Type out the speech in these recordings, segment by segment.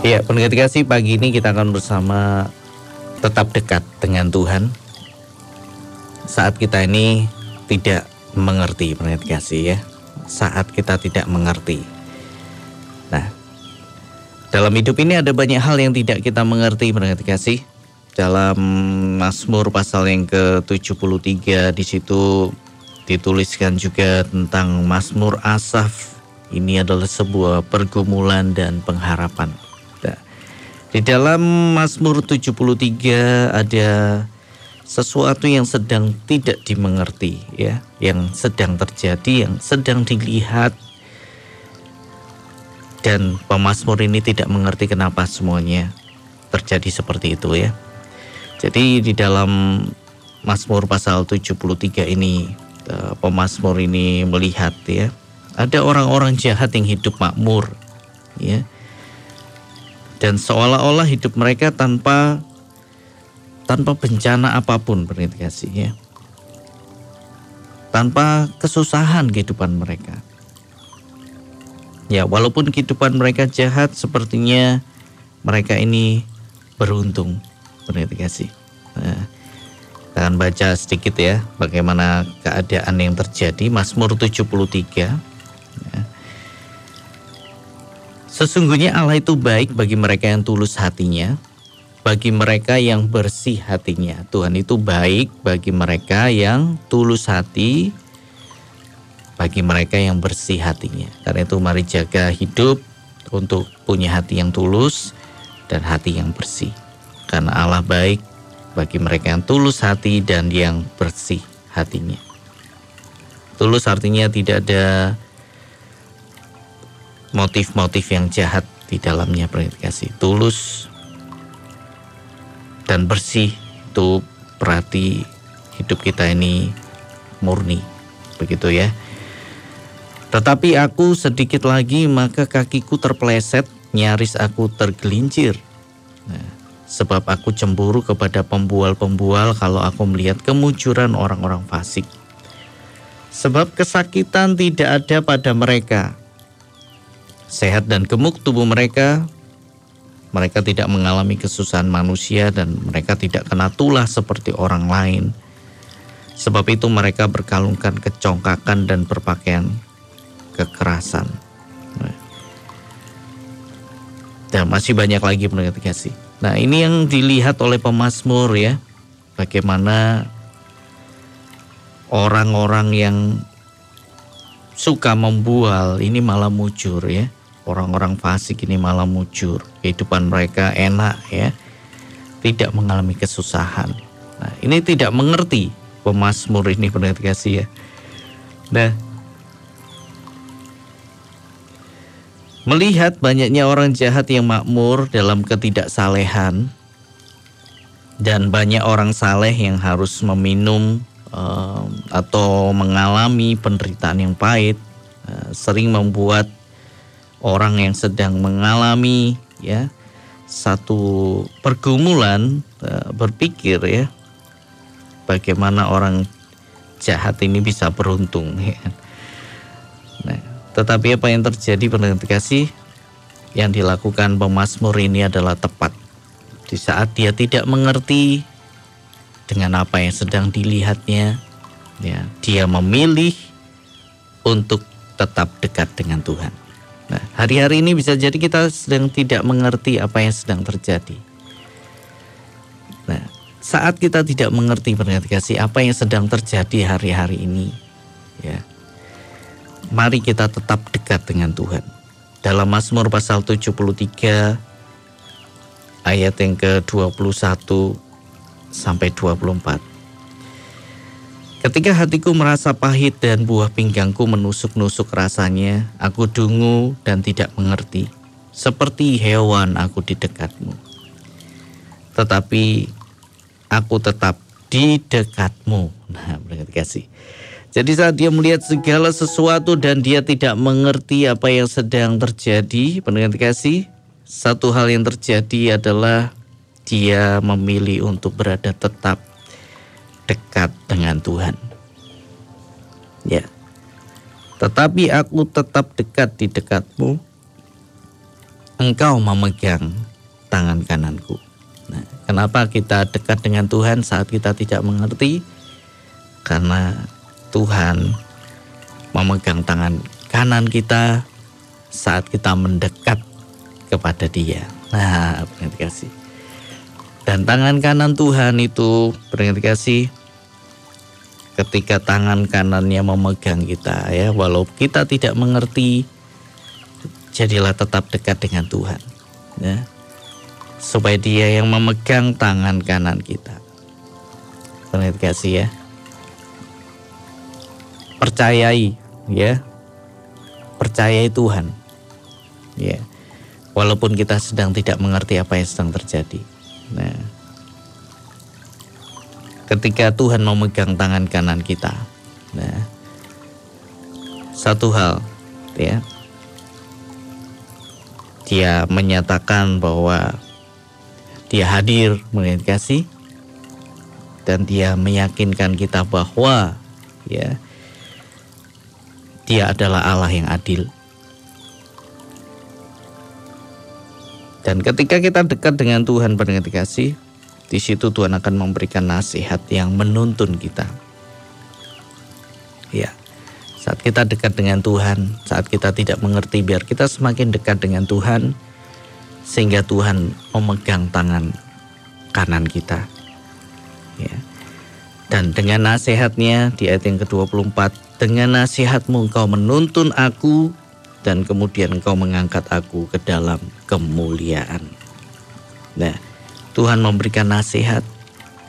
Ya, pendengar kasih pagi ini kita akan bersama tetap dekat dengan Tuhan. Saat kita ini tidak mengerti, pendengar kasih ya. Saat kita tidak mengerti. Nah, dalam hidup ini ada banyak hal yang tidak kita mengerti, pendengar kasih. Dalam Mazmur pasal yang ke-73 di situ dituliskan juga tentang Mazmur Asaf. Ini adalah sebuah pergumulan dan pengharapan. Di dalam Mazmur 73 ada sesuatu yang sedang tidak dimengerti ya, yang sedang terjadi, yang sedang dilihat. Dan pemazmur ini tidak mengerti kenapa semuanya terjadi seperti itu ya. Jadi di dalam Mazmur pasal 73 ini uh, pemazmur ini melihat ya ada orang-orang jahat yang hidup makmur ya dan seolah-olah hidup mereka tanpa tanpa bencana apa pun kasih ya tanpa kesusahan kehidupan mereka ya walaupun kehidupan mereka jahat sepertinya mereka ini beruntung kasih nah, akan baca sedikit ya bagaimana keadaan yang terjadi Mazmur 73. Ya. Sesungguhnya Allah itu baik bagi mereka yang tulus hatinya, bagi mereka yang bersih hatinya. Tuhan itu baik bagi mereka yang tulus hati, bagi mereka yang bersih hatinya. Karena itu mari jaga hidup untuk punya hati yang tulus dan hati yang bersih. Karena Allah baik bagi mereka yang tulus hati dan yang bersih hatinya. Tulus artinya tidak ada motif-motif yang jahat di dalamnya kasih. Tulus dan bersih itu berarti hidup kita ini murni. Begitu ya. Tetapi aku sedikit lagi maka kakiku terpeleset, nyaris aku tergelincir. Nah, sebab aku cemburu kepada pembual-pembual kalau aku melihat kemunculan orang-orang fasik. Sebab kesakitan tidak ada pada mereka. Sehat dan gemuk tubuh mereka, mereka tidak mengalami kesusahan manusia dan mereka tidak kena tulah seperti orang lain. Sebab itu mereka berkalungkan kecongkakan dan berpakaian kekerasan. Dan masih banyak lagi pendengar. Nah ini yang dilihat oleh pemazmur ya, bagaimana orang-orang yang suka membual ini malah mujur ya, orang-orang fasik ini malah mujur, kehidupan mereka enak ya, tidak mengalami kesusahan. Nah ini tidak mengerti pemazmur ini benar kasih ya. Nah Melihat banyaknya orang jahat yang makmur dalam ketidaksalehan dan banyak orang saleh yang harus meminum uh, atau mengalami penderitaan yang pahit uh, sering membuat orang yang sedang mengalami ya satu pergumulan uh, berpikir ya bagaimana orang jahat ini bisa beruntung ya. Nah, tetapi apa yang terjadi pendengar kasih yang dilakukan pemazmur ini adalah tepat. Di saat dia tidak mengerti dengan apa yang sedang dilihatnya, ya, dia memilih untuk tetap dekat dengan Tuhan. Nah, hari-hari ini bisa jadi kita sedang tidak mengerti apa yang sedang terjadi. Nah, saat kita tidak mengerti pendengar kasih apa yang sedang terjadi hari-hari ini, ya, mari kita tetap dekat dengan Tuhan. Dalam Mazmur pasal 73 ayat yang ke-21 sampai 24. Ketika hatiku merasa pahit dan buah pinggangku menusuk-nusuk rasanya, aku dungu dan tidak mengerti. Seperti hewan aku di dekatmu. Tetapi aku tetap di dekatmu. Nah, berarti kasih. Jadi saat dia melihat segala sesuatu dan dia tidak mengerti apa yang sedang terjadi, pendengar kasih, satu hal yang terjadi adalah dia memilih untuk berada tetap dekat dengan Tuhan. Ya. Tetapi aku tetap dekat di dekatmu. engkau memegang tangan kananku. Nah, kenapa kita dekat dengan Tuhan saat kita tidak mengerti? Karena Tuhan memegang tangan kanan kita saat kita mendekat kepada Dia. Nah, berarti kasih. Dan tangan kanan Tuhan itu berarti kasih ketika tangan kanannya memegang kita ya, walau kita tidak mengerti jadilah tetap dekat dengan Tuhan ya. Supaya dia yang memegang tangan kanan kita. Perhatikan kasih ya. Percayai ya. Percayai Tuhan ya. Walaupun kita sedang tidak mengerti apa yang sedang terjadi nah ketika Tuhan memegang tangan kanan kita nah satu hal ya dia menyatakan bahwa dia hadir melihat kasih dan dia meyakinkan kita bahwa ya dia adalah Allah yang adil. Dan ketika kita dekat dengan Tuhan pada kasih, di situ Tuhan akan memberikan nasihat yang menuntun kita. Ya. Saat kita dekat dengan Tuhan, saat kita tidak mengerti, biar kita semakin dekat dengan Tuhan, sehingga Tuhan memegang tangan kanan kita. Ya. Dan dengan nasihatnya di ayat yang ke-24, dengan nasihatmu engkau menuntun aku dan kemudian engkau mengangkat aku ke dalam kemuliaan. Nah, Tuhan memberikan nasihat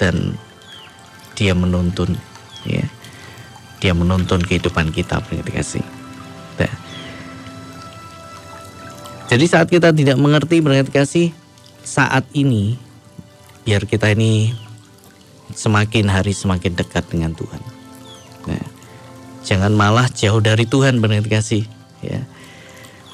dan dia menuntun ya dia menuntun kehidupan kita berarti kasih. Jadi saat kita tidak mengerti berarti kasih saat ini biar kita ini semakin hari semakin dekat dengan Tuhan. Nah, jangan malah jauh dari Tuhan berarti kasih ya.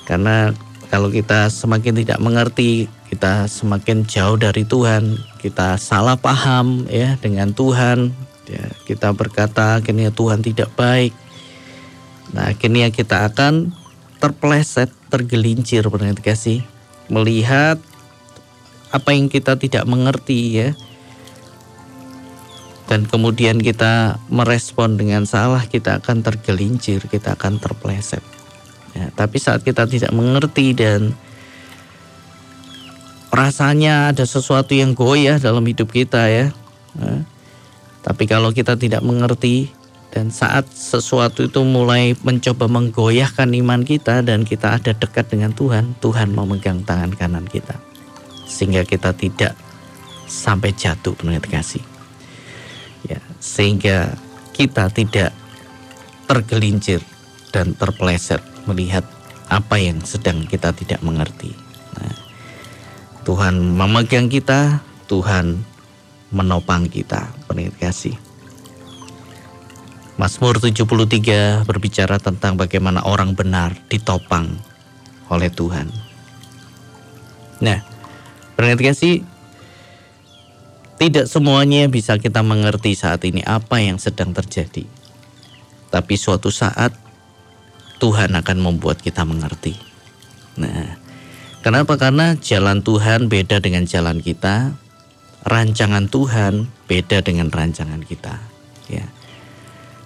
Karena kalau kita semakin tidak mengerti, kita semakin jauh dari Tuhan, kita salah paham ya dengan Tuhan, Ya, kita berkata akhirnya Tuhan tidak baik. Nah akhirnya kita akan terpleset, tergelincir benar kasih. Melihat apa yang kita tidak mengerti ya. Dan kemudian kita merespon dengan salah, kita akan tergelincir, kita akan terpleset. Ya, tapi saat kita tidak mengerti dan rasanya ada sesuatu yang goyah dalam hidup kita ya. Tapi kalau kita tidak mengerti dan saat sesuatu itu mulai mencoba menggoyahkan iman kita dan kita ada dekat dengan Tuhan, Tuhan memegang tangan kanan kita. Sehingga kita tidak sampai jatuh penuh kasih. Ya, sehingga kita tidak tergelincir dan terpeleset melihat apa yang sedang kita tidak mengerti. Nah, Tuhan memegang kita, Tuhan menopang kita. Pendengar kasih. Mazmur 73 berbicara tentang bagaimana orang benar ditopang oleh Tuhan. Nah, pendengar kasih, tidak semuanya bisa kita mengerti saat ini apa yang sedang terjadi. Tapi suatu saat Tuhan akan membuat kita mengerti. Nah, kenapa? Karena jalan Tuhan beda dengan jalan kita, rancangan Tuhan beda dengan rancangan kita. Ya.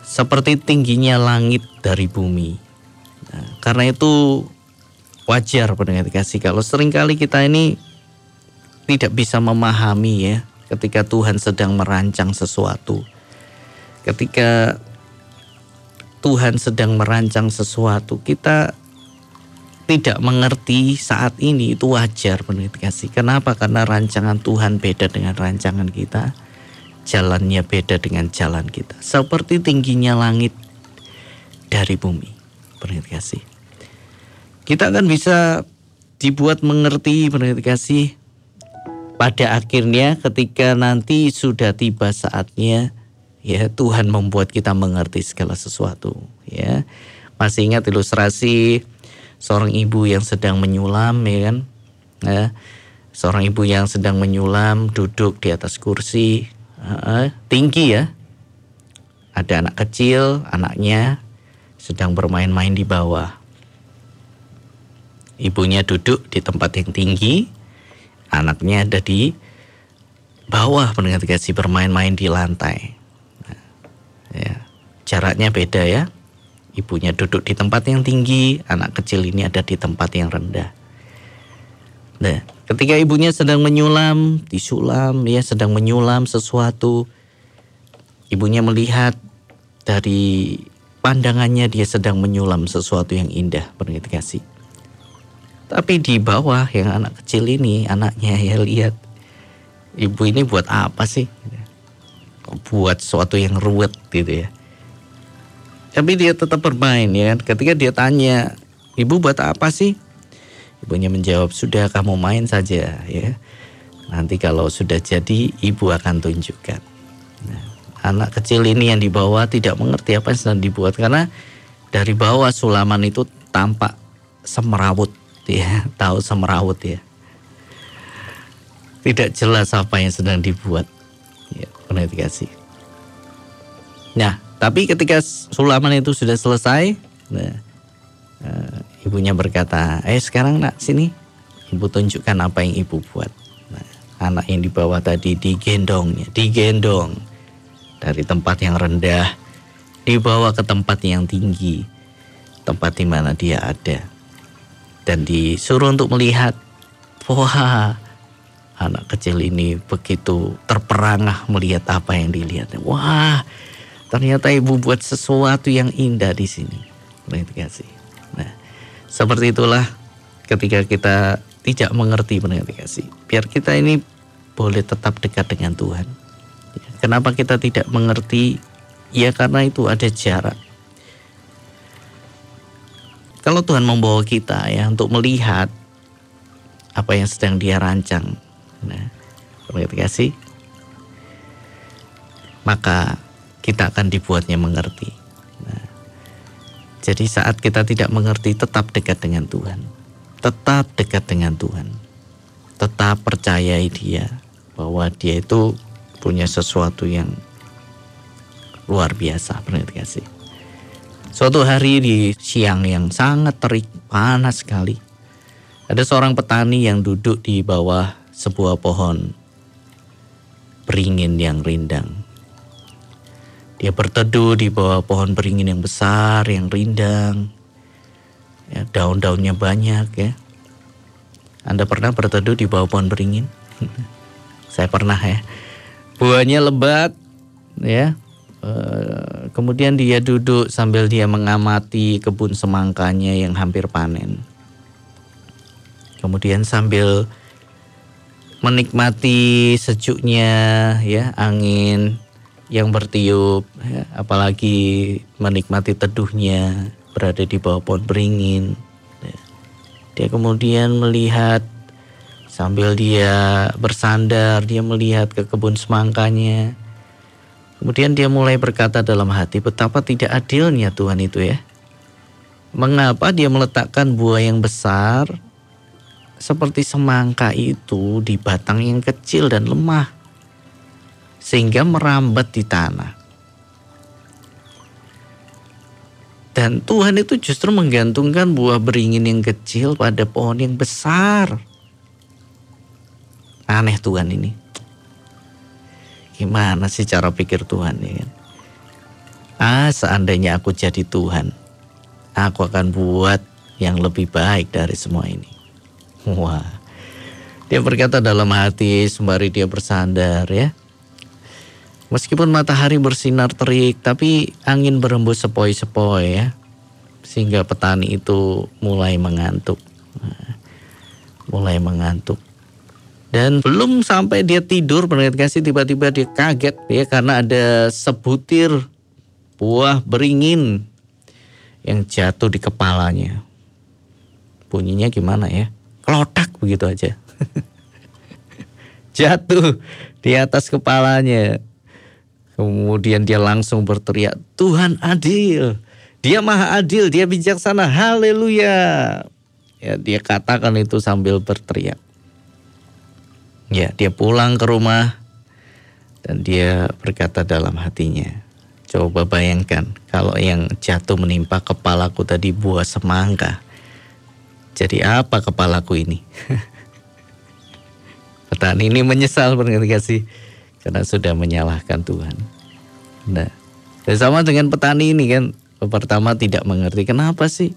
Seperti tingginya langit dari bumi. Nah, karena itu wajar pendengar kasih kalau sering kali kita ini tidak bisa memahami ya ketika Tuhan sedang merancang sesuatu. Ketika Tuhan sedang merancang sesuatu, kita tidak mengerti saat ini itu wajar menurut kasih. Kenapa? Karena rancangan Tuhan beda dengan rancangan kita. Jalannya beda dengan jalan kita. Seperti tingginya langit dari bumi. Menurut kasih. Kita akan bisa dibuat mengerti menurut kasih pada akhirnya ketika nanti sudah tiba saatnya ya Tuhan membuat kita mengerti segala sesuatu ya masih ingat ilustrasi seorang ibu yang sedang menyulam ya kan? Ya. Seorang ibu yang sedang menyulam duduk di atas kursi uh, tinggi ya. Ada anak kecil anaknya sedang bermain-main di bawah. Ibunya duduk di tempat yang tinggi, anaknya ada di bawah pendengar kasih bermain-main di lantai. Nah, ya, jaraknya beda ya. Ibunya duduk di tempat yang tinggi, anak kecil ini ada di tempat yang rendah. Nah, ketika ibunya sedang menyulam, disulam, ya sedang menyulam sesuatu, ibunya melihat dari pandangannya dia sedang menyulam sesuatu yang indah, kasih. Tapi di bawah yang anak kecil ini, anaknya ya lihat, ibu ini buat apa sih? Buat sesuatu yang ruwet gitu ya. Tapi dia tetap bermain ya kan. Ketika dia tanya, ibu buat apa sih? Ibunya menjawab, sudah kamu main saja ya. Nanti kalau sudah jadi, ibu akan tunjukkan. Nah, anak kecil ini yang dibawa tidak mengerti apa yang sedang dibuat karena dari bawah sulaman itu tampak semerawut ya, tahu semerawut ya. Tidak jelas apa yang sedang dibuat. Ya, kasih. Nah, tapi ketika sulaman itu sudah selesai, nah, uh, ibunya berkata, eh sekarang nak sini, ibu tunjukkan apa yang ibu buat. Nah, anak yang dibawa tadi digendongnya, digendong dari tempat yang rendah, dibawa ke tempat yang tinggi, tempat di mana dia ada, dan disuruh untuk melihat, wah anak kecil ini begitu terperangah melihat apa yang dilihat. Wah, Ternyata ibu buat sesuatu yang indah di sini. kasih. Nah, seperti itulah ketika kita tidak mengerti kasih. Biar kita ini boleh tetap dekat dengan Tuhan. Kenapa kita tidak mengerti? Ya karena itu ada jarak. Kalau Tuhan membawa kita ya untuk melihat apa yang sedang Dia rancang, nah, kasih, maka kita akan dibuatnya mengerti. Nah, jadi saat kita tidak mengerti, tetap dekat dengan Tuhan. Tetap dekat dengan Tuhan. Tetap percayai dia bahwa dia itu punya sesuatu yang luar biasa. Kasih. Suatu hari di siang yang sangat terik, panas sekali. Ada seorang petani yang duduk di bawah sebuah pohon beringin yang rindang. Dia berteduh di bawah pohon beringin yang besar, yang rindang. Ya, daun-daunnya banyak ya. Anda pernah berteduh di bawah pohon beringin? Saya pernah ya. Buahnya lebat ya. Eh, kemudian dia duduk sambil dia mengamati kebun semangkanya yang hampir panen. Kemudian sambil menikmati sejuknya ya angin yang bertiup, ya, apalagi menikmati teduhnya berada di bawah pohon beringin. Ya. Dia kemudian melihat sambil dia bersandar, dia melihat ke kebun semangkanya. Kemudian dia mulai berkata dalam hati, betapa tidak adilnya Tuhan itu ya. Mengapa dia meletakkan buah yang besar seperti semangka itu di batang yang kecil dan lemah? Sehingga merambat di tanah. Dan Tuhan itu justru menggantungkan buah beringin yang kecil pada pohon yang besar. Aneh Tuhan ini. Gimana sih cara pikir Tuhan ini? Ah, seandainya aku jadi Tuhan, aku akan buat yang lebih baik dari semua ini. Wah. Dia berkata dalam hati sembari dia bersandar ya. Meskipun matahari bersinar terik, tapi angin berembus sepoi-sepoi ya. Sehingga petani itu mulai mengantuk. Mulai mengantuk. Dan belum sampai dia tidur, pendengar kasih tiba-tiba dia kaget ya karena ada sebutir buah beringin yang jatuh di kepalanya. Bunyinya gimana ya? Kelotak begitu aja. jatuh di atas kepalanya. Kemudian dia langsung berteriak, Tuhan adil. Dia maha adil, dia bijaksana. Haleluya. Ya, dia katakan itu sambil berteriak. Ya, dia pulang ke rumah dan dia berkata dalam hatinya, coba bayangkan kalau yang jatuh menimpa kepalaku tadi buah semangka. Jadi apa kepalaku ini? Petani ini menyesal kasih karena sudah menyalahkan Tuhan. Nah, sama dengan petani ini kan pertama tidak mengerti kenapa sih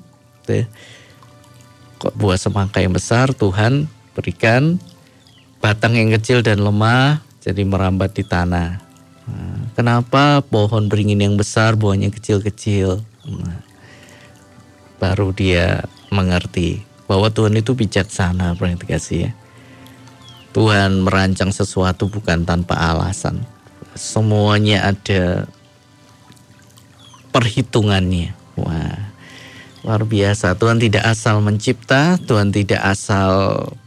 kok buah semangka yang besar Tuhan berikan batang yang kecil dan lemah jadi merambat di tanah. Nah, kenapa pohon beringin yang besar buahnya kecil-kecil? Nah, baru dia mengerti bahwa Tuhan itu bijaksana, kasih ya. Tuhan merancang sesuatu bukan tanpa alasan. Semuanya ada perhitungannya. Wah, luar biasa. Tuhan tidak asal mencipta, Tuhan tidak asal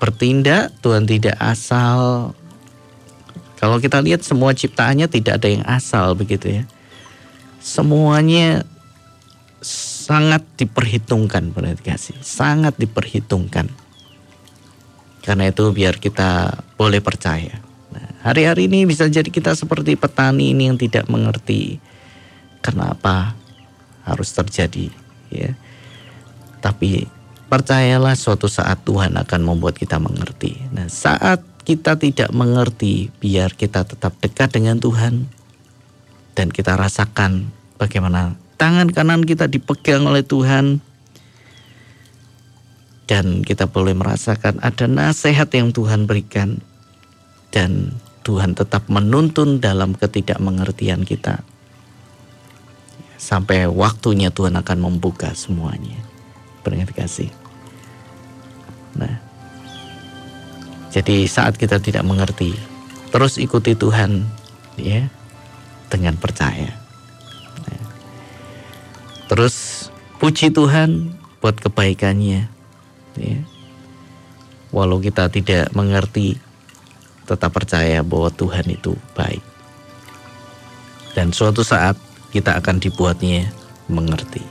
bertindak, Tuhan tidak asal. Kalau kita lihat semua ciptaannya tidak ada yang asal begitu ya. Semuanya sangat diperhitungkan berarti kasih, sangat diperhitungkan. Karena itu biar kita boleh percaya. Nah, hari-hari ini bisa jadi kita seperti petani ini yang tidak mengerti kenapa harus terjadi ya. Tapi percayalah suatu saat Tuhan akan membuat kita mengerti. Nah, saat kita tidak mengerti, biar kita tetap dekat dengan Tuhan dan kita rasakan bagaimana tangan kanan kita dipegang oleh Tuhan dan kita boleh merasakan ada nasihat yang Tuhan berikan dan Tuhan tetap menuntun dalam ketidakmengertian kita sampai waktunya Tuhan akan membuka semuanya. Beringat kasih. Nah, jadi saat kita tidak mengerti, terus ikuti Tuhan, ya, dengan percaya. Nah, terus puji Tuhan buat kebaikannya, ya. Walau kita tidak mengerti, tetap percaya bahwa Tuhan itu baik. Dan suatu saat kita akan dibuatnya mengerti.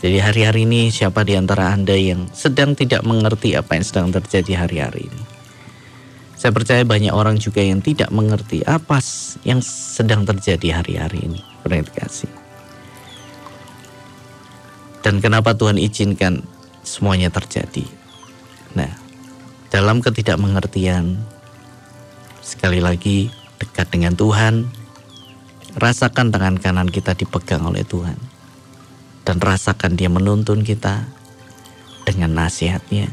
Jadi hari-hari ini siapa di antara Anda yang sedang tidak mengerti apa yang sedang terjadi hari-hari ini? Saya percaya banyak orang juga yang tidak mengerti apa yang sedang terjadi hari-hari ini. Berterima kasih. Dan kenapa Tuhan izinkan semuanya terjadi? Nah, dalam ketidakmengertian, sekali lagi dekat dengan Tuhan, Rasakan tangan kanan kita dipegang oleh Tuhan. Dan rasakan dia menuntun kita dengan nasihatnya.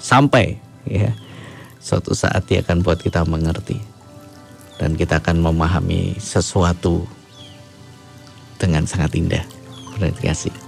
Sampai ya suatu saat dia akan buat kita mengerti. Dan kita akan memahami sesuatu dengan sangat indah. Terima kasih.